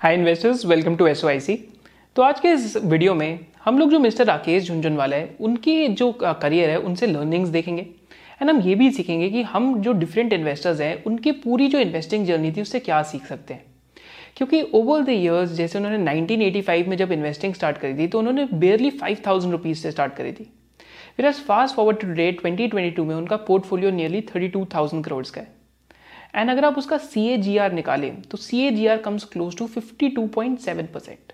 Hi investors welcome to S तो आज के इस वीडियो में हम लोग जो मिस्टर राकेश झुंझुनवाला है उनकी जो करियर है उनसे लर्निंग्स देखेंगे। एंड हम ये भी सीखेंगे कि हम जो डिफरेंट इन्वेस्टर्स हैं उनकी पूरी जो इन्वेस्टिंग जर्नी थी उससे क्या सीख सकते हैं। क्योंकि ओवर द ईयर्स जैसे उन्होंने 1985 में जब इन्वेस्टिंग स्टार्ट करी थी तो उन्होंने बेयरली फाइव थाउज़ेंड रुपीज़ से स्टार्ट करी थी। फिर फास्ट फॉरवर्ड टू डेट 2022 में उनका पोर्टफोलियो नियरली 32,000 करोड़ का है। एंड अगर आप उसका सी ए जी आर निकालें तो C A G R comes close to fifty two point seven percent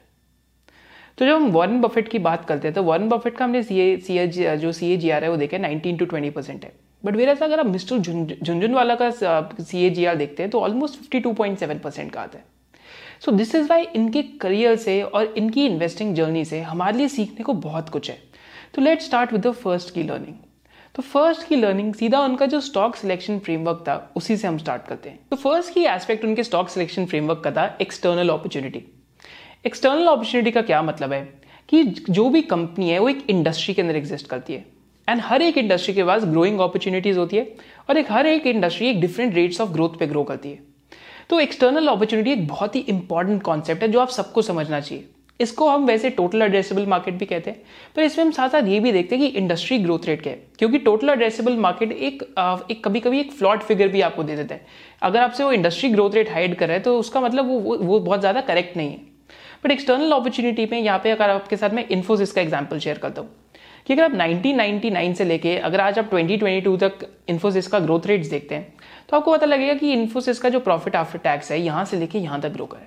तो जब हम वॉरेन बफेट की बात करते हैं तो वॉरेन बफेट का हमने सी ए सी ए जो सी ए जी आर है, वो देखे नाइनटीन टू ट्वेंटी परसेंट है. बट वेर अगर आप मिस्टर झुंझुनवाला का सी ए जी आर देखते हैं तो almost fifty two point seven percent का आता है. सो दिस इज़ वाई इनके करियर से और इनकी इन्वेस्टिंग जर्नी से हमारे लिए सीखने को बहुत कुछ है. तो let start with the first key learning तो फ़र्स्ट की लर्निंग सीधा उनका जो स्टॉक सिलेक्शन फ्रेमवर्क था, उसी से हम स्टार्ट करते हैं। तो फ़र्स्ट की एस्पेक्ट उनके स्टॉक सिलेक्शन फ्रेमवर्क का था एक्सटर्नल अपॉर्चुनिटी एक्सटर्नल अपॉर्चुनिटी का क्या मतलब है? कि जो भी कंपनी है, वो एक इंडस्ट्री के अंदर एग्जिस्ट करती है। एंड हर एक इंडस्ट्री के पास ग्रोइंग अपॉर्चुनिटीज़ होती है और एक हर एक इंडस्ट्री एक डिफरेंट रेट्स ऑफ़ ग्रोथ पे ग्रो करती है। तो एक्सटर्नल अपॉर्चुनिटी एक बहुत ही इंपॉर्टेंट कॉन्सेप्ट है, जो आप सबको समझना चाहिए। इसको हम वैसे टोटल एड्रेसेबल मार्केट भी कहते हैं, पर इसमें हम साथ साथ ये भी देखते हैं कि इंडस्ट्री ग्रोथ रेट क्या है, क्योंकि टोटल एड्रेसेबल मार्केट एक एक कभी कभी एक फ्लॉट फिगर भी आपको दे देता है। अगर आपसे वो इंडस्ट्री ग्रोथ रेट हाइड कर रहा है तो उसका मतलब वो वो बहुत ज़्यादा करेक्ट नहीं है। बट एक्सटर्नल अपॉर्चुनिटी में यहाँ पे अगर आपके साथ मैं इन्फोसिस का एग्ज़ाम्पल शेयर करता हूँ, कि अगर आप 1999 से लेके अगर आज आप 2022 तक इन्फोसिस का ग्रोथ रेट्स देखते हैं तो आपको पता लगेगा कि इन्फोसिस का जो प्रॉफिट आफ्टर टैक्स है, यहाँ से लेके यहाँ तक ग्रो करा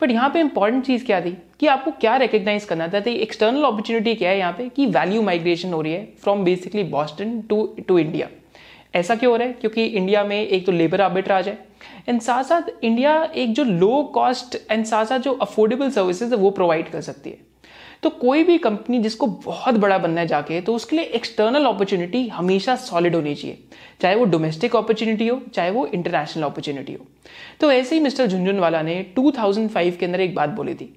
बट यहाँ पे इंपॉर्टेंट चीज़ क्या थी? कि आपको क्या रिकग्नाइज करना था? एक्सटर्नल अपॉर्चुनिटी क्या है यहाँ पे? कि वैल्यू माइग्रेशन हो रही है from basically Boston to to India ऐसा क्यों हो रहा है? क्योंकि इंडिया में एक तो लेबर आर्बिट्राज है। एंड साथ साथ इंडिया एक जो लो कॉस्ट एंड साथ साथ जो अफोर्डेबल सर्विसेज़ है, वो प्रोवाइड कर सकती है। तो कोई भी कंपनी जिसको बहुत बड़ा बनना है जाके तो उसके लिए एक्सटर्नल अपॉर्चुनिटी हमेशा सॉलिड होनी चाहिए। चाहे वो डोमेस्टिक अपॉर्चुनिटी हो, चाहे वो इंटरनेशनल अपॉर्चुनिटी हो। तो ऐसे ही मिस्टर झुंझुनवाला ने 2005 के अंदर एक बात बोली थी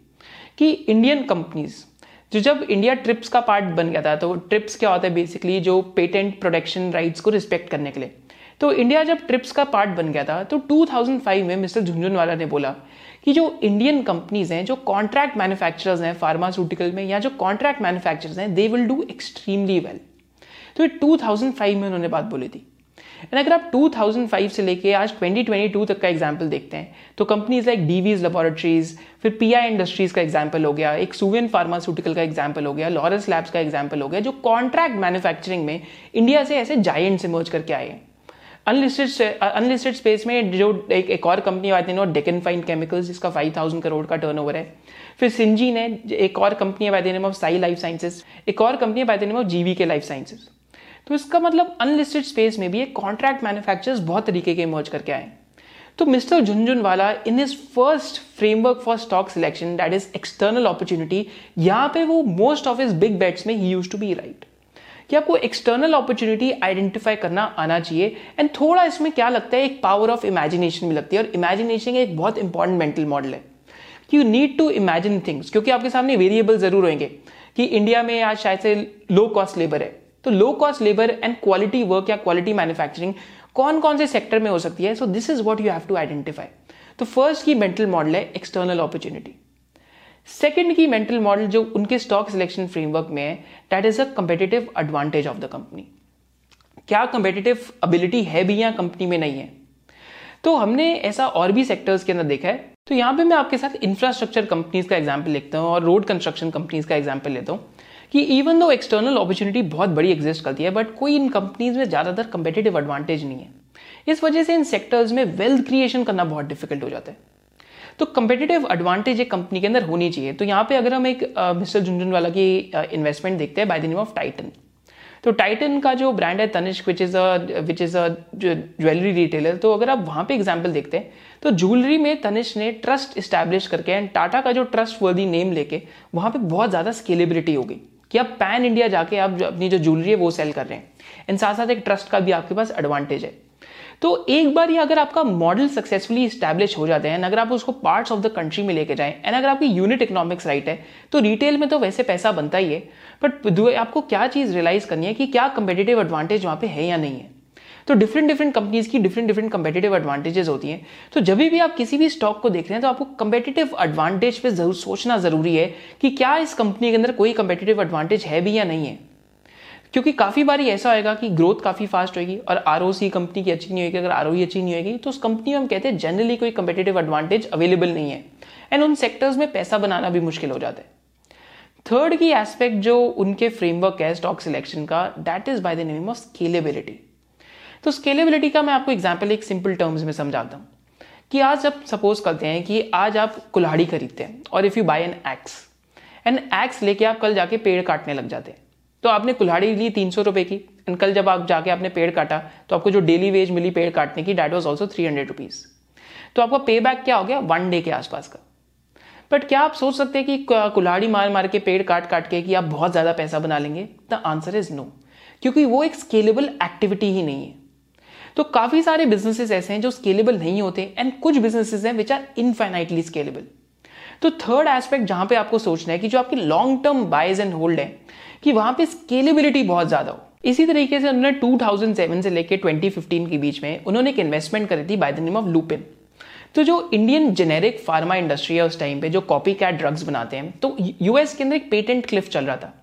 कि इंडियन कंपनीज़ जो जब इंडिया ट्रिप्स का पार्ट बन गया था तो ट्रिप्स क्या होता है बेसिकली जो पेटेंट प्रोटेक्शन राइट्स को रिस्पेक्ट करने के लिए। तो इंडिया जब ट्रिप्स का पार्ट बन गया था तो 2005 में मिस्टर झुंझुनवाला ने बोला कि जो इंडियन कंपनीज़ हैं, जो कॉन्ट्रैक्ट मैन्युफैक्चरर्स हैं फार्मास्यूटिकल में, या जो कॉन्ट्रैक्ट मैन्युफैक्चरर्स हैं they will do extremely well तो ये 2005 में उन्होंने बात बोली थी। एंड अगर आप 2005 से लेके आज 2022 तक का एग्ज़ाम्पल देखते हैं तो कंपनीज़ लाइक डीवीज लेबोरेटरीज फिर पीआई इंडस्ट्रीज़ का एग्ज़ाम्पल हो गया, एक सुवेन फार्मास्यूटिकल का एग्ज़ाम्पल हो गया लॉरेंस लैब्स का एग्ज़ाम्पल हो गया, जो कॉन्ट्रैक्ट मैन्युफैक्चरिंग में इंडिया से ऐसे जायंट्स इमर्ज करके आए हैं। अनलिस्टेड अनलिस्टेड स्पेस में जो एक, एक और कंपनी आती है ना डेकन फाइन केमिकल्स जिसका फाइव थाउज़ेंड करोड़ का टर्नओवर है। फिर सिंजी ने एक और company by the of Sai Life Sciences एक और company by the of GVK Life Sciences तो इसका मतलब अनलिस्टेड स्पेस में भी एक कॉन्ट्रैक्ट मैन्युफैक्चरर्स बहुत तरीके के इमर्ज करके आए। तो mister Jhunjhunwala in his first framework for stock selection that is external opportunity यहाँ पे वो most of his big bets में ही यूज़ टू बी राइट कि आपको एक्सटर्नल अपॉर्चुनिटी आइडेंटिफाई करना आना चाहिए। एंड थोड़ा इसमें क्या लगता है, एक पावर ऑफ़ इमेजिनेशन भी लगती है। और इमेजिनेशन एक बहुत इंपॉर्टेंट मेंटल मॉडल है। कि you need to imagine things क्योंकि आपके सामने वेरिएबल ज़रूर होंगे। कि इंडिया में आज शायद से लो कॉस्ट लेबर है। तो low cost labour and quality work या क्वालिटी मैन्युफैक्चरिंग कौन कौन से सेक्टर में हो सकती है? So this is what you have to identify तो फ़र्स्ट की मेंटल मॉडल है एक्सटर्नल अपॉर्चुनिटी सेकेंड की मेंटल मॉडल जो उनके स्टॉक सिलेक्शन फ्रेमवर्क में है that is a competitive advantage of the company क्या कंपेटेटिव एबिलिटी है भी या कंपनी में नहीं है? तो हमने ऐसा और भी सेक्टर्स के अंदर देखा है। तो यहाँ पे मैं आपके साथ इंफ्रास्ट्रक्चर कंपनीज़ का एग्ज़ाम्पल लिखता हूँ और रोड कंस्ट्रक्शन कंपनीज़ का एग्ज़ाम्पल लेता हूँ कि इवन दो एक्सटर्नल अपॉर्चुनिटी बहुत बड़ी एग्जिस्ट करती है बट कोई इन कंपनीज़ में ज़्यादातर कंपेटेटिव एडवांटेज नहीं है। इस वजह से इन सेक्टर्स में वेल्थ क्रिएशन करना बहुत डिफ़िकल्ट हो जाता है। तो कंपेटेटिव एडवांटेज एक कंपनी के अंदर होनी चाहिए। तो यहाँ पे अगर हम एक मिस्टर झुंझुनवाला की इन्वेस्टमेंट देखते हैं by the name of Titan तो टाइटन का जो ब्रांड है Tanishq which is a which is a jewellery retailer तो अगर आप वहाँ पे एग्ज़ाम्पल देखते हैं तो ज्वेलरी में तनिष्क ने ट्रस्ट इस्टेब्लिश करके एंड टाटा का जो ट्रस्ट वर्दी नेम लेके वहाँ पे बहुत ज़्यादा स्केलेबिलिटी हो गई कि आप पैन इंडिया जाके आप अपनी जो ज्वेलरी है वो सेल कर रहे हैं। एंड साथ साथ एक ट्रस्ट का भी आपके पास एडवांटेज है। तो एक बार ये अगर आपका मॉडल सक्सेसफुली स्टैब्लिश हो जाते हैं, अगर आप उसको पार्ट्स ऑफ़ द कंट्री में लेके जाएँ एंड अगर आपकी यूनिट इकोनॉमिक्स राइट है तो रिटेल में तो वैसे पैसा बनता ही है बट आपको क्या चीज़ रियलाइज़ करनी है कि क्या कंपेटेटिव एडवांटेज वहाँ पे है या नहीं है? तो डिफरेंट डिफरेंट कंपनीज़ की डिफरेंट डिफरेंट कंपेटेटिव एडवांटेजेस होती हैं। तो जब भी आप किसी भी स्टॉक को देख रहे हैं तो आपको कंपेटेटिव एडवांटेज पे ज़रूर सोचना ज़रूरी है कि क्या इस कंपनी के अंदर कोई कंपेटेटिव एडवांटेज है भी या नहीं है। क्योंकि काफ़ी बार ऐसा होगा कि ग्रोथ काफ़ी फास्ट होगी और आरओसी कंपनी की अच्छी नहीं होगी अगर आर अच्छी नहीं होगी तो उस कंपनी में हम कहते हैं जनरली कोई कंपेटेटिव एडवांटेज अवेलेबल नहीं है। एंड उन सेक्टर्स में पैसा बनाना भी मुश्किल हो जाता है। थर्ड की एस्पेक्ट जो उनके फ्रेमवर्क है स्टॉक सिलेक्शन का that is by the name of scalability तो स्केलेबिलिटी का मैं आपको एग्ज़ाम्पल एक सिंपल टर्म्स में समझाता हूँ कि आज आप सपोज़ करते हैं कि आज आप कुल्हाड़ी खरीदते हैं और if you buy an axe an axe लेके आप कल जाके पेड़ काटने लग जाते हैं। तो आपने कुल्हाड़ी ली तीन सौ रुपए की एंड कल जब आप जाके आपने पेड़ काटा तो आपको जो डेली वेज मिली पेड़ काटने की that was also three hundred rupees तो आपका पे बैक क्या हो गया? वन डे के आसपास का। बट क्या आप सोच सकते हैं कि कुल्हाड़ी मार मार के पेड़ काट काट के कि आप बहुत ज़्यादा पैसा बना लेंगे? द आंसर इज़ नो क्योंकि वो एक स्केलेबल एक्टिविटी ही नहीं है। तो काफ़ी सारे बिजनेसेस ऐसे हैं जो स्केलेबल नहीं होते एंड कुछ बिजनेसेस हैं विच आर इनफाइनाइटली स्केलेबल तो थर्ड एस्पेक्ट जहाँ पे आपको सोचना है कि जो आपकी long term buys and hold है, कि वहाँ पे स्केलेबिलिटी बहुत ज़्यादा हो। इसी तरीके से उन्होंने 2007 से लेकर 2015 के बीच में उन्होंने एक इन्वेस्टमेंट करी थी by the name of Lupin तो जो इंडियन जेनेरिक फार्मा इंडस्ट्री है उस टाइम पे, जो कॉपी कैट ड्रग्स बनाते हैं तो यूएस के अंदर एक पेटेंट क्लिफ चल रहा था।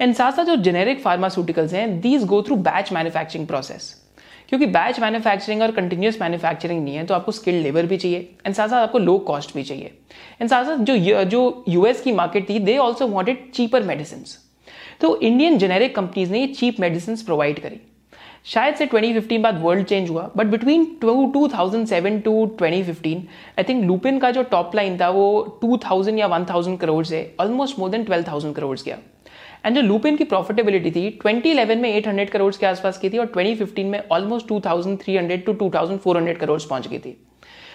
एंड साथ साथ जो जेनेरिक फार्मास्यूटिकल्स हैं these go through batch manufacturing process क्योंकि बैच मैन्युफैक्चरिंग और कंटिन्यूस मैन्युफैक्चरिंग नहीं है तो आपको स्किल्ड लेबर भी चाहिए एंड साथ साथ आपको लो कॉस्ट भी चाहिए। एंड साथ साथ जो जो यूएस की मार्केट थी they also wanted cheaper medicine तो इंडियन जेनेरिक कंपनीज़ ने ये चीप मेडिसिन प्रोवाइड करी। शायद से 2015 बाद वर्ल्ड चेंज हुआ but between 2007 to 2015 I think Lupin का जो टॉप लाइन था, वो 2000 या 1000 करोड़ से ऑलमोस्ट मोर देन 12000 करोड़ गया। एंड जो लूपिन की प्रॉफिटेबिलिटी थी 2011 में 800 करोड़ के आसपास की थी और 2015 में ऑलमोस्ट 2300 टू 2400 करोड़ पहुँच गई थी।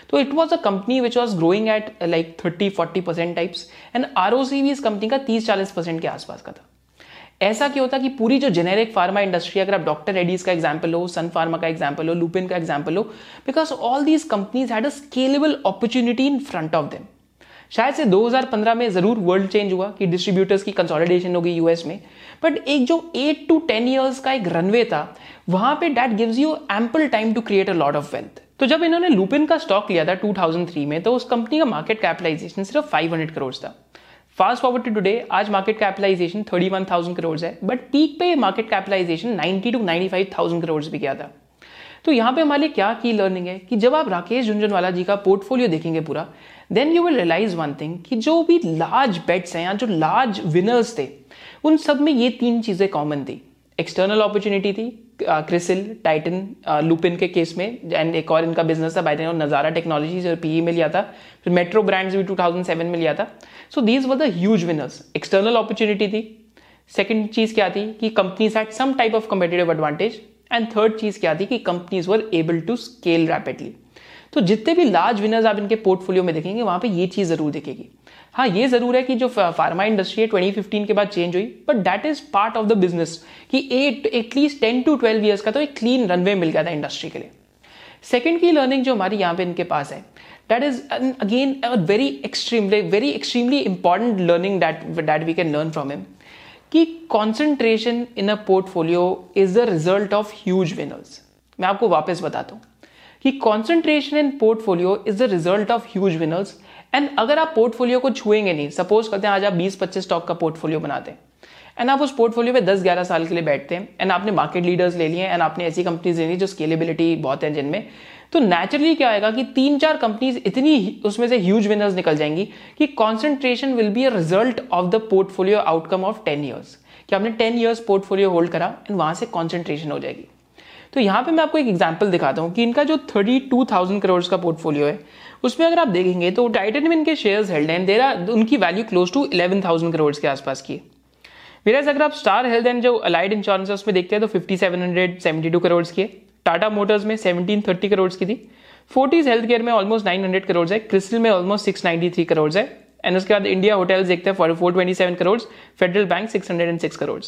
तो it was a company which was growing at like 30 40 percent types and are भी इस कंपनी का 30 40 परसेंट के आसपास का था। ऐसा क्यों होता कि पूरी जो जेनेरिक फार्मा इंडस्ट्री अगर आप डॉक्टर रेडीज का एग्ज़ाम्पल हो सन फार्मा का एग्ज़ाम्पल हो लुपिन का एग्ज़ाम्पल हो because all these companies had a scalable opportunity in front of them शायद से 2015 में ज़रूर वर्ल्ड चेंज हुआ कि डिस्ट्रीब्यूटर्स की कंसोलिडेशन होगी यूएस में। बट एक जो एट टू टेन ईयर्स का एक रनवे था वहाँ पे that gives you ample time to create a lot of wealth तो जब इन्होंने लुपिन का स्टॉक लिया था 2003 में तो उस कंपनी का मार्केट कैपिटलाइजेशन सिर्फ़ 500 करोड़ था। फास्ट फॉरवर्ड टू टुडे आज मार्केट कैपिटलाइजेशन 31,000 करोड़ है बट पीक पे मार्केट कैपिटलाइजेशन 90 टू 95,000 करोड़ भी गया था। तो यहाँ पे हमारे क्या की लर्निंग है कि जब आप राकेश झुंझुनवाला जी का पोर्टफोलियो देखेंगे पूरा then you will realise one thing कि जो भी लार्ज बेट्स हैं या जो लार्ज विनर्स थे, उन सब में ये तीन चीज़ें कॉमन थी। एक्सटर्नल अपॉर्चुनिटी थी क्रिसिल टाइटन लुपिन के केस में एंड एक और इनका बिज़नेस था बाय और नज़ारा टेक्नोलॉजीज़ और पीई में लिया था। फिर मेट्रो ब्रांड्स भी 2007 में लिया था। So these were the huge winners external opportunity थी। सेकेंड चीज़ क्या थी कि companies had some type of competitive advantage and third चीज़ क्या थी कि companies were able to scale rapidly तो जितने भी लार्ज विनर्स आप इनके पोर्टफोलियो में देखेंगे, वहाँ पे ये चीज़ ज़रूर दिखेगी। हाँ ये ज़रूर है कि जो फार्मा इंडस्ट्री है 2015 के बाद चेंज हुई but that is part of the business कि at at least ten to twelve years का तो एक क्लीन रनवे मिल गया था इंडस्ट्री के लिए। सेकेंड की लर्निंग जो हमारी यहाँ पे इनके पास है that is again very extreme very extremely important learning that that we can learn from him कि concentration in a portfolio is the result of huge winners मैं आपको वापस बताता हूँ। कि concentration in portfolio is the result of huge winners and अगर आप portfolio को छुएँगे नहीं सपोज़ करते हैं आज आप 20-25 स्टॉक का पोर्टफोलियो बनाते हैं। एंड आप उस पोर्टफोलियो में 10-11 साल के लिए बैठते हैं एंड आपने मार्केट लीडर्स ले लिए एंड आपने ऐसी कंपनीज़ ले ली जो स्केलेबिलिटी बहुत है जिनमें। तो नेचुरली क्या आएगा कि तीन चार कंपनीज़ इतनी उसमें से ह्यूज विनर्स निकल जाएँगी कि concentration will be a result of the portfolio outcome of ten years कि आपने टेन ईयर्स पोर्टफोलियो होल्ड करा एंड वहाँ से कॉन्सेंट्रेशन हो जाएगी। तो यहाँ पे मैं आपको एक एग्जांपल दिखाता हूँ कि इनका जो थर्टी टू थाउज़ेंड करोड़ का पोर्टफोलियो है, उसमें अगर आप देखेंगे तो टाइटन में इनके शेयर्स हेल्ड हैं। देर उनकी value close to eleven thousand crore के आसपास की मेरा अगर आप स्टार हेल्थ एंड जो अलाइड इंश्योरेंस है, उसमें देखते हैं तो fifty seven hundred seventy two crore की है। टाटा मोटर्स में सेवनटीन थर्टी करोड़ की थी। फोर्टीज हेल्थ केयर में ऑलमोस्ट नाइन हंड्रेड करोड़ है। क्रिस्टल में almost six ninety three crore है। एंड उसके बाद इंडिया होटल्स देखते हैं four twenty seven crore Federal Bank six hundred and six crore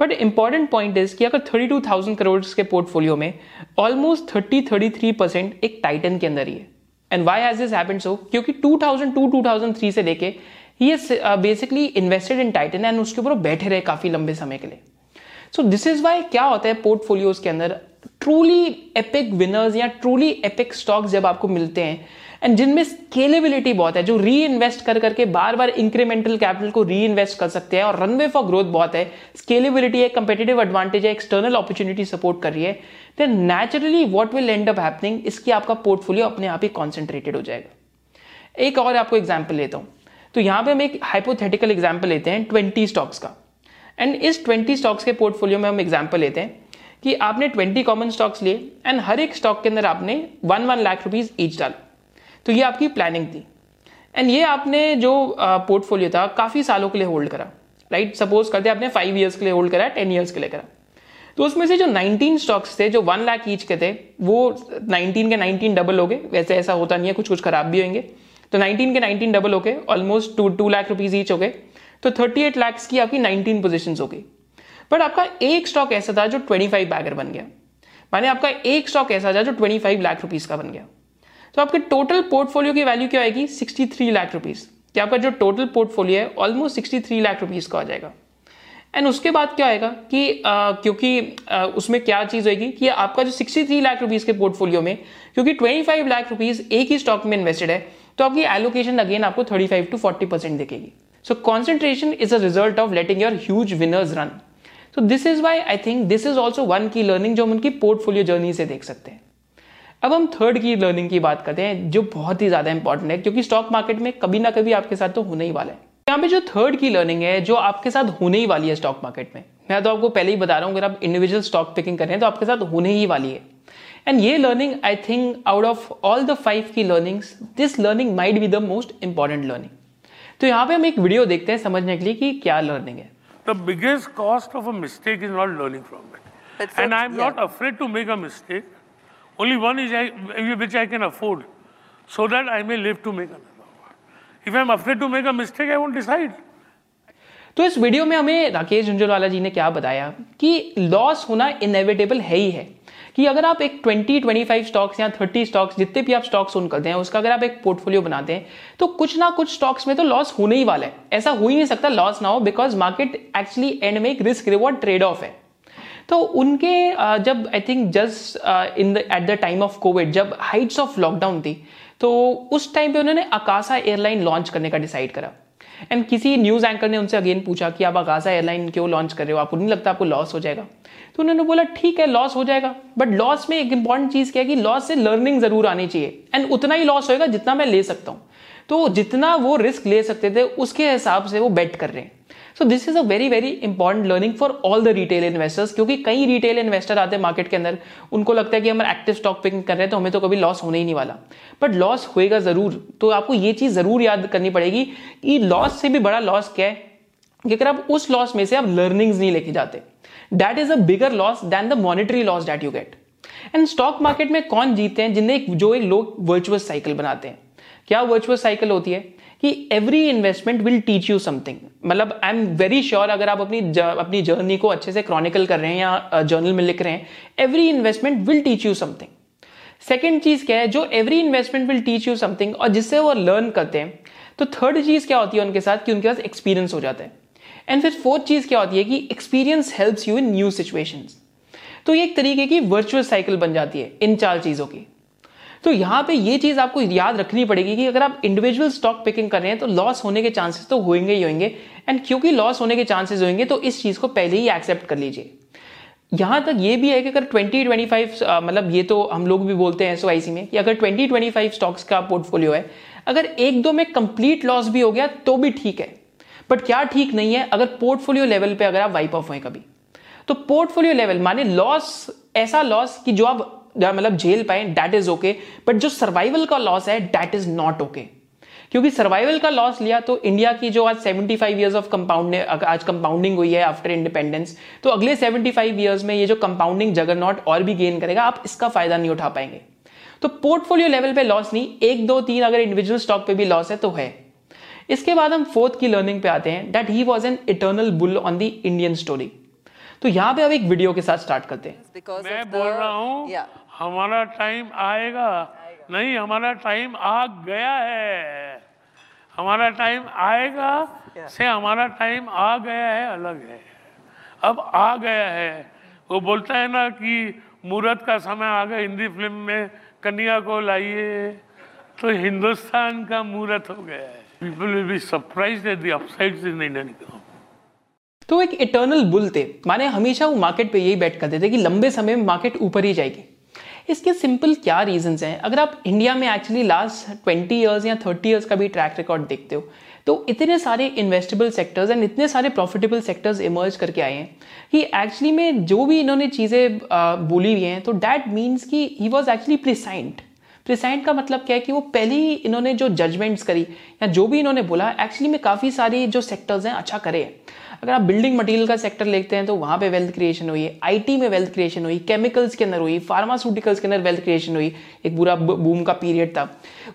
but important point is कि अगर थर्टी टू थाउज़ेंड करोड़ के पोर्टफोलियो में almost thirty thirty three percent एक टाइटन के अंदर ही है। And why has this happened so क्योंकि 2002 2003 से लेके ही basically invested in Titan and उसके ऊपर बैठे रहे काफ़ी लंबे समय के लिए। सो दिस इज़ वाई क्या होता है पोर्टफोलियोज के अंदर? ट्रूली एपिक विनर्स या ट्रूली एपिक स्टॉक्स जब आपको मिलते हैं एंड जिनमें स्केलेबिलिटी बहुत है, जो री इन्वेस्ट कर करके बार बार इंक्रीमेंटल कैपिटल को री इन्वेस्ट कर सकते हैं और रनवे फॉर ग्रोथ बहुत है स्केलेबिलिटी है कंपेटेटिव एडवांटेज है एक्सटर्नल अपॉर्चुनिटी सपोर्ट कर रही है then naturally what will end up happening इसकी आपका पोर्टफोलियो अपने आप ही कॉन्सेंट्रेटेड हो जाएगा। एक और आपको एग्ज़ाम्पल लेता हूँ। तो यहाँ पे हम एक हाइपोथेटिकल एग्ज़ाम्पल लेते हैं ट्वेंटी स्टॉक्स का। एंड इस ट्वेंटी स्टॉक्स के पोर्टफोलियो में हम एग्ज़ाम्पल लेते हैं कि आपने ट्वेंटी कॉमन स्टॉक्स लिए एंड हर एक स्टॉक के अंदर आपने one one lakh rupees each डाला। तो ये आपकी प्लानिंग थी। एंड ये आपने जो पोर्टफोलियो था, काफ़ी सालों के लिए होल्ड करा। राइट सपोज़ करते आपने फाइव ईयर्स के लिए होल्ड करा टेन ईयर्स के लिए करा। तो उसमें से जो 19 स्टॉक्स थे, जो वन लाख ईच के थे, वो 19 के 19 डबल हो गए। वैसे ऐसा होता नहीं है कुछ कुछ खराब भी होंगे। तो 19 के 19 डबल हो गए almost two two lakh rupees each हो गए। तो 38 लैक्स की आपकी 19 पोजिशन हो गई। बट आपका एक स्टॉक ऐसा था, जो 25 बैगर बन गया। माने आपका एक स्टॉक ऐसा था, जो 25 लाख रुपीज़ का बन गया। तो आपके टोटल पोर्टफोलियो की वैल्यू क्या आएगी? 63 लाख रुपीज़ कि आपका जो टोटल पोर्टफोलियो है ऑलमोस्ट 63 लाख रुपीज़ का आ जाएगा। एंड उसके बाद क्या आएगा कि आ, क्योंकि आ, उसमें क्या चीज़ होगी कि आपका जो 63 लाख रुपीज़ के पोर्टफोलियो में क्योंकि 25 लाख रुपीज़ एक ही स्टॉक में इन्वेस्टेड है तो आपकी एलोकेशन अगेन आपको 35 टू 40 परसेंट दिखेगी। So concentration is a result of letting your huge winners run so this is why I think this is also one key learning जो हम उनकी पोर्टफोलियो जर्नी से देख सकते हैं। अब हम थर्ड की लर्निंग की बात करते हैं जो बहुत ही ज़्यादा इंपॉर्टेंट है क्योंकि स्टॉक मार्केट में कभी ना कभी आपके साथ तो होने ही वाला है यहाँ पे जो थर्ड की लर्निंग है जो आपके साथ होने ही वाली है स्टॉक मार्केट में मैं तो आपको पहले ही बता रहा हूँ अगर आप इंडिविजुअल स्टॉक पिकिंग कर रहे हैं तो आपके साथ होने ही वाली है एंड ये learning I think out of all the five key learnings this learning might be the most important learning तो यहाँ पे हम एक वीडियो देखते हैं समझने के लिए कि क्या लर्निंग है The biggest cost of a mistake is not learning from it. But and for- I'm yeah. not afraid to make a mistake. Only one is I, which I can afford, so that I may live to make another. If I'm afraid to make a mistake, I won't decide. तो इस video में हमें राकेश झुंझुनवाला जी ने क्या बताया कि loss होना inevitable है ही है कि अगर आप एक 20 25 स्टॉक्स या 30 स्टॉक्स जितने भी आप स्टॉक्स ओन करते हैं उसका अगर आप एक पोर्टफोलियो बनाते हैं तो कुछ ना कुछ स्टॉक्स में तो लॉस होने ही वाला है ऐसा हो ही नहीं सकता लॉस ना हो बिकॉज़ मार्केट एक्चुअली एंड में एक रिस्क रिवॉर्ड ट्रेड ऑफ़ है तो उनके जब I think just in the at the time of Covid जब हाइट्स ऑफ़ लॉकडाउन थी तो उस टाइम पे उन्होंने आकाशा एयरलाइन लॉन्च करने का डिसाइड करा। एंड किसी न्यूज़ एंकर ने उनसे अगेन पूछा कि आप आकाशा एयरलाइन क्यों लॉन्च कर रहे हो? आपको नहीं लगता आपको लॉस हो जाएगा? तो उन्होंने बोला, ठीक है लॉस हो जाएगा। बट लॉस में एक इंपॉर्टेंट चीज़ क्या है कि लॉस से लर्निंग ज़रूर आनी चाहिए। एंड उतना ही लॉस होएगा जितना मैं ले सकता हूँ। तो जितना वो रिस्क ले सकते थे, उसके हिसाब से वो बेट कर रहे हैं। So this is a very very important learning for all the retail investors क्योंकि कई रिटेल इन्वेस्टर आते हैं मार्केट के अंदर, उनको लगता है कि हम एक्टिव स्टॉक पिकिंग कर रहे हैं तो हमें तो कभी लॉस होने ही नहीं वाला। बट लॉस होएगा ज़रूर। तो आपको ये चीज़ ज़रूर याद करनी पड़ेगी कि लॉस से भी बड़ा लॉस क्या है? अगर आप उस लॉस में से आप लर्निंग्स नहीं लेके जाते that is a bigger loss than the monetary loss that you get and stock market में कौन जीते हैं? जिन्हें जो एक लोग वर्चुअस साइकिल बनाते हैं। क्या वर्चुअस साइकिल होती है? कि every investment will teach you something मतलब आई एम वेरी श्योर अगर आप अपनी अपनी जर्नी को अच्छे से क्रॉनिकल कर रहे हैं या जर्नल में लिख रहे हैं every investment will teach you something second चीज़ क्या है, जो every investment will teach you something और जिससे वो लर्न करते हैं तो थर्ड चीज़ क्या होती है उनके साथ कि उनके पास एक्सपीरियंस हो जाता है. एंड फिर फोर्थ चीज़ क्या होती है कि experience helps you in new situations तो ये एक तरीके की वर्चुअल साइकिल बन जाती है इन चार चीज़ों की. तो यहाँ पे ये चीज़ आपको याद रखनी पड़ेगी कि अगर आप इंडिविजुअल स्टॉक पिकिंग कर रहे हैं तो लॉस होने के चांसेस तो होंगे ही होंगे एंड क्योंकि लॉस होने के चांसेस होंगे तो इस चीज़ को पहले ही एक्सेप्ट कर लीजिए। यहाँ तक ये भी है कि अगर 20 25 मतलब ये तो हम लोग भी बोलते हैं एस में कि अगर 20 25 स्टॉक्स का पोर्टफोलियो है, अगर एक दो में कंप्लीट लॉस भी हो गया तो भी ठीक है। बट क्या ठीक नहीं है? अगर पोर्टफोलियो लेवल पे अगर आप वाइप ऑफ़ हुए कभी तो पोर्टफोलियो लेवल माने लॉस ऐसा लॉस कि जो आप मतलब झेल पाए दैट इज़ ओके बट जो सर्वाइवल का लॉस है दैट इज़ नॉट ओके क्योंकि सर्वाइवल का लॉस लिया तो इंडिया की जो आज 75 इयर्स ऑफ़ कंपाउंड आज कंपाउंडिंग हुई है आफ्टर इंडिपेंडेंस तो अगले 75 इयर्स में ये जो कंपाउंडिंग जगरनॉट और भी गेन करेगा आप इसका फ़ायदा नहीं उठा पाएँगे। तो पोर्टफोलियो लेवल पे लॉस नहीं एक दो तीन अगर इंडिविजुअल स्टॉक पे भी लॉस है तो है। इसके बाद हम फोर्थ की लर्निंग पे आते हैं that he was an eternal bull on the Indian story तो यहाँ पे अब एक वीडियो के साथ स्टार्ट करते हैं। मैं बोल रहा हूँ yeah. हमारा टाइम आएगा। नहीं हमारा टाइम आ गया है। हमारा टाइम आएगा से हमारा टाइम आ गया है अलग है। अब आ गया है। वो बोलता है ना कि मुहूर्त का समय आ गया हिंदी फ़िल्म में कन्या को लाइए। तो हिंदुस्तान का मुहूर्त हो गया है। People will be surprised at the upsides in Indian economy तो एक इटर्नल बुल थे। माने हमेशा वो मार्केट पे यही बैठ करते थे कि लंबे समय में मार्केट ऊपर ही जाएगी। इसके सिंपल क्या रीजन हैं? अगर आप इंडिया में एक्चुअली लास्ट ट्वेंटी ईयर्स या थर्टी ईयर्स का भी ट्रैक रिकॉर्ड देखते हो तो इतने सारे इन्वेस्टेबल सेक्टर्स एंड इतने सारे प्रॉफिटेबल सेक्टर्स इमर्ज करके आए हैं कि एक्चुअली में जो भी इन्होंने चीज़ें बोली हुई हैं तो डैट मीन्स कि ही वॉज़ एक्चुअली प्रिसाइंट प्रिसाइंट का मतलब क्या है कि वो पहली इन्होंने जो जजमेंट्स करी, या जो भी इन्होंने बोला एक्चुअली में काफ़ी सारी जो सेक्टर्स हैं अच्छा करे हैं। अगर आप बिल्डिंग मटेरियल का सेक्टर लेते हैं तो वहाँ पे वेल्थ क्रिएशन हुई है आईटी में वेल्थ क्रिएशन हुई केमिकल्स के अंदर हुई फार्मास्यूटिकल्स के अंदर वेल्थ क्रिएशन हुई, एक पूरा बूम का पीरियड था।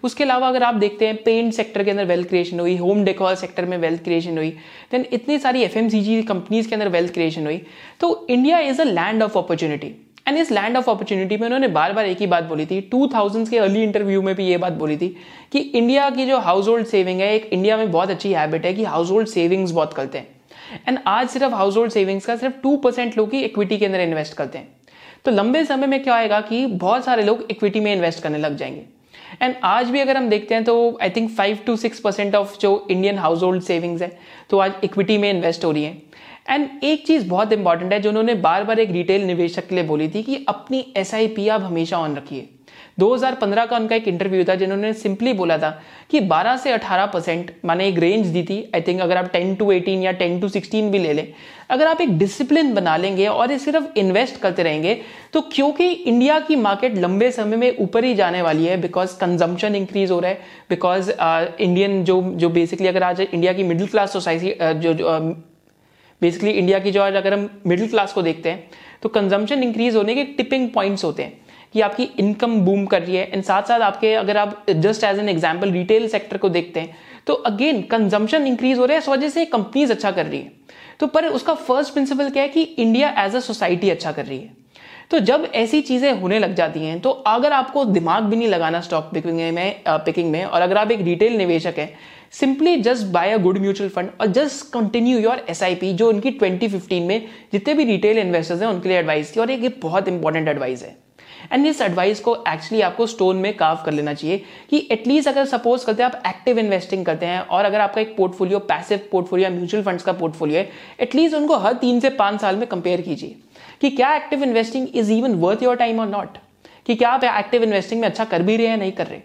उसके अलावा अगर आप देखते हैं पेंट सेक्टर के अंदर वेल्थ क्रिएशन हुई होम डेकोर सेक्टर में वेल्थ क्रिएशन हुई देन इतनी सारी एफएमसीजी कंपनीज़ के अंदर वेल्थ क्रिएशन हुई। तो India is a land of opportunity and इस लैंड ऑफ़ अपॉर्चुनिटी में उन्होंने बार बार एक ही बात बोली थी टू थाउज़ेंड के अर्ली इंटरव्यू में भी ये बात बोली थी कि इंडिया की जो हाउस होल्ड सेविंग है, एक इंडिया में बहुत अच्छी हैबिट है कि हाउस होल्ड सेविंग्स बहुत करते हैं। एंड आज सिर्फ़ हाउस होल्ड सेविंग्स का सिर्फ़ टू परसेंट लोग ही इक्विटी के अंदर इन्वेस्ट करते हैं। तो लंबे समय में क्या आएगा कि बहुत सारे लोग इक्विटी में इन्वेस्ट करने लग जाएँगे। एंड आज भी अगर हम देखते हैं तो I think five two six percent of जो इंडियन हाउस होल्ड सेविंग्स है तो आज इक्विटी में इन्वेस्ट हो रही है। एंड एक चीज़ बहुत इंपॉर्टेंट है जो उन्होंने बार बार एक रिटेल निवेशक के लिए बोली थी कि अपनी एसआईपी आप हमेशा ऑन रखिए। 2015 का उनका एक इंटरव्यू था जिन्होंने सिंपली बोला था कि 12 से 18 परसेंट माने एक रेंज दी थी। आई थिंक अगर आप 10 टू 18 या 10 टू 16 भी ले लें अगर आप एक डिसिप्लिन बना लेंगे और ये सिर्फ़ इन्वेस्ट करते रहेंगे तो क्योंकि इंडिया की मार्केट लंबे समय में ऊपर ही जाने वाली है बिकॉज़ कंजम्पशन इंक्रीज हो रहा है बिकॉज़ इंडियन uh, जो जो बेसिकली अगर आज इंडिया की मिडिल क्लास सोसाइटी जो, जो बेसिकली इंडिया की जो आज अगर हम मिडिल क्लास को देखते हैं तो कंजम्पशन इंक्रीज होने के टिपिंग पॉइंट्स होते हैं कि आपकी इनकम बूम कर रही है। एंड साथ साथ आपके अगर आप just as an example retail sector को देखते हैं तो अगेन कंजम्पशन इंक्रीज हो रहा है, इस वजह से कंपनीज़ अच्छा कर रही है। तो पर उसका फ़र्स्ट प्रिंसिपल क्या है कि इंडिया एज अ सोसाइटी अच्छा कर रही है। तो जब ऐसी चीज़ें होने लग जाती हैं तो अगर आपको दिमाग भी नहीं लगाना स्टॉक पिकिंग में पिकिंग में, और अगर आप एक रिटेल निवेशक है simply just buy a good mutual fund और जस्ट कंटिन्यू योर एसआईपी जो उनकी 2015 में जितने भी रिटेल इन्वेस्टर्स हैं, उनके लिए एडवाइस की। और एक बहुत इंपॉर्टेंट एडवाइस है। एंड इस एडवाइस को एक्चुअली आपको स्टोन में काव कर लेना चाहिए कि एटलीस्ट अगर सपोज़ करते हैं, आप एक्टिव इन्वेस्टिंग करते हैं और अगर आपका एक portfolio passive portfolio mutual funds का पोर्टफोलियो है एटलीस्ट उनको हर तीन से पाँच साल में कंपेयर कीजिए कि क्या active investing is even worth your time और नॉट कि क्या आप एक्टिव इन्वेस्टिंग में अच्छा कर भी रहे हैं नहीं कर रहे?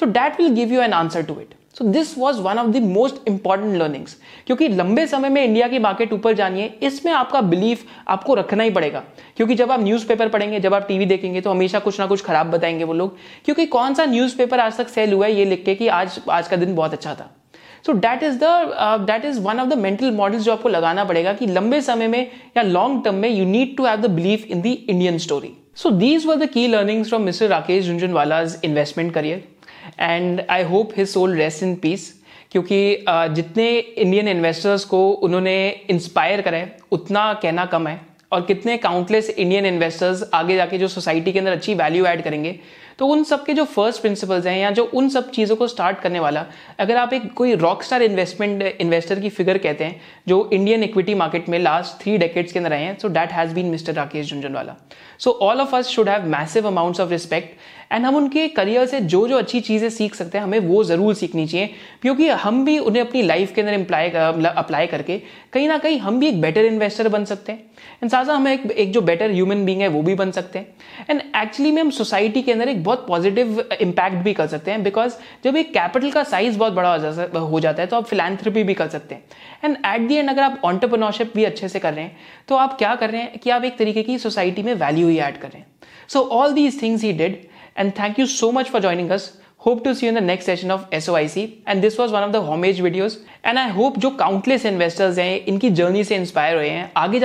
So that will give you an answer to it so this was one of the most important learnings क्योंकि लंबे समय में इंडिया की मार्केट ऊपर जानी है, इसमें आपका बिलीफ आपको रखना ही पड़ेगा। क्योंकि जब आप न्यूज़पेपर पढ़ेंगे, जब आप टीवी देखेंगे तो हमेशा कुछ ना कुछ खराब बताएँगे वो लोग। क्योंकि कौन सा न्यूज़पेपर आज तक सेल हुआ है, ये लिख के कि आज आज का दिन बहुत अच्छा था। So that is the that is one of the mental models जो आपको लगाना पड़ेगा कि लंबे समय में या लॉन्ग टर्म में you need to have the belief in the Indian story so these were the key learnings from mister Rakesh Jhunjhunwala's investment career and I hope his soul rest in peace क्योंकि जितने Indian investors को उन्होंने inspire करें उतना कहना कम है। और कितने काउंटलेस इंडियन इन्वेस्टर्स आगे जाके जो सोसाइटी के अंदर अच्छी वैल्यू ऐड करेंगे तो उन सब के जो फ़र्स्ट प्रिंसिपल्स हैं या जो उन सब चीज़ों को स्टार्ट करने वाला अगर आप एक कोई रॉक स्टार इन्वेस्टमेंट इन्वेस्टर की फिगर कहते हैं जो इंडियन इक्विटी मार्केट में लास्ट थ्री डेकेड्स के अंदर आए हैं so that has been mister Rakesh Jhunjhunwala so all of us should have massive amounts of respect and हम उनके करियर से जो जो अच्छी चीज़ें सीख सकते हैं हमें वो ज़रूर सीखनी चाहिए क्योंकि हम भी उन्हें अपनी लाइफ के अंदर अप्लाई करके कहीं ना कहीं हम भी एक बेटर इन्वेस्टर बन सकते हैं. एंड साथ हम एक, एक जो बेटर ह्यूमन बींग है वो भी बन सकते हैं. एंड एक्चुअली में हम सोसाइटी के अंदर एक बहुत पॉजिटिव इम्पैक्ट भी कर सकते हैं बिकॉज़ जब एक कैपिटल का साइज़ बहुत बड़ा हो जाता है तो आप फिलेंथ्रपी भी कर सकते हैं एंड एट दी एंड अगर आप ऑन्टरप्रनोरशिप भी अच्छे से कर रहे हैं तो आप क्या कर रहे हैं कि आप एक तरीके की सोसाइटी में वैल्यू ही ऐड कर रहे हैं so all these things he did and thank you so much for joining us. Hope to see you in the next session of SOIC. And this was one of the homage videos. And I hope जो countless investors हैं, इनकी journey से inspire हुए हैं आगे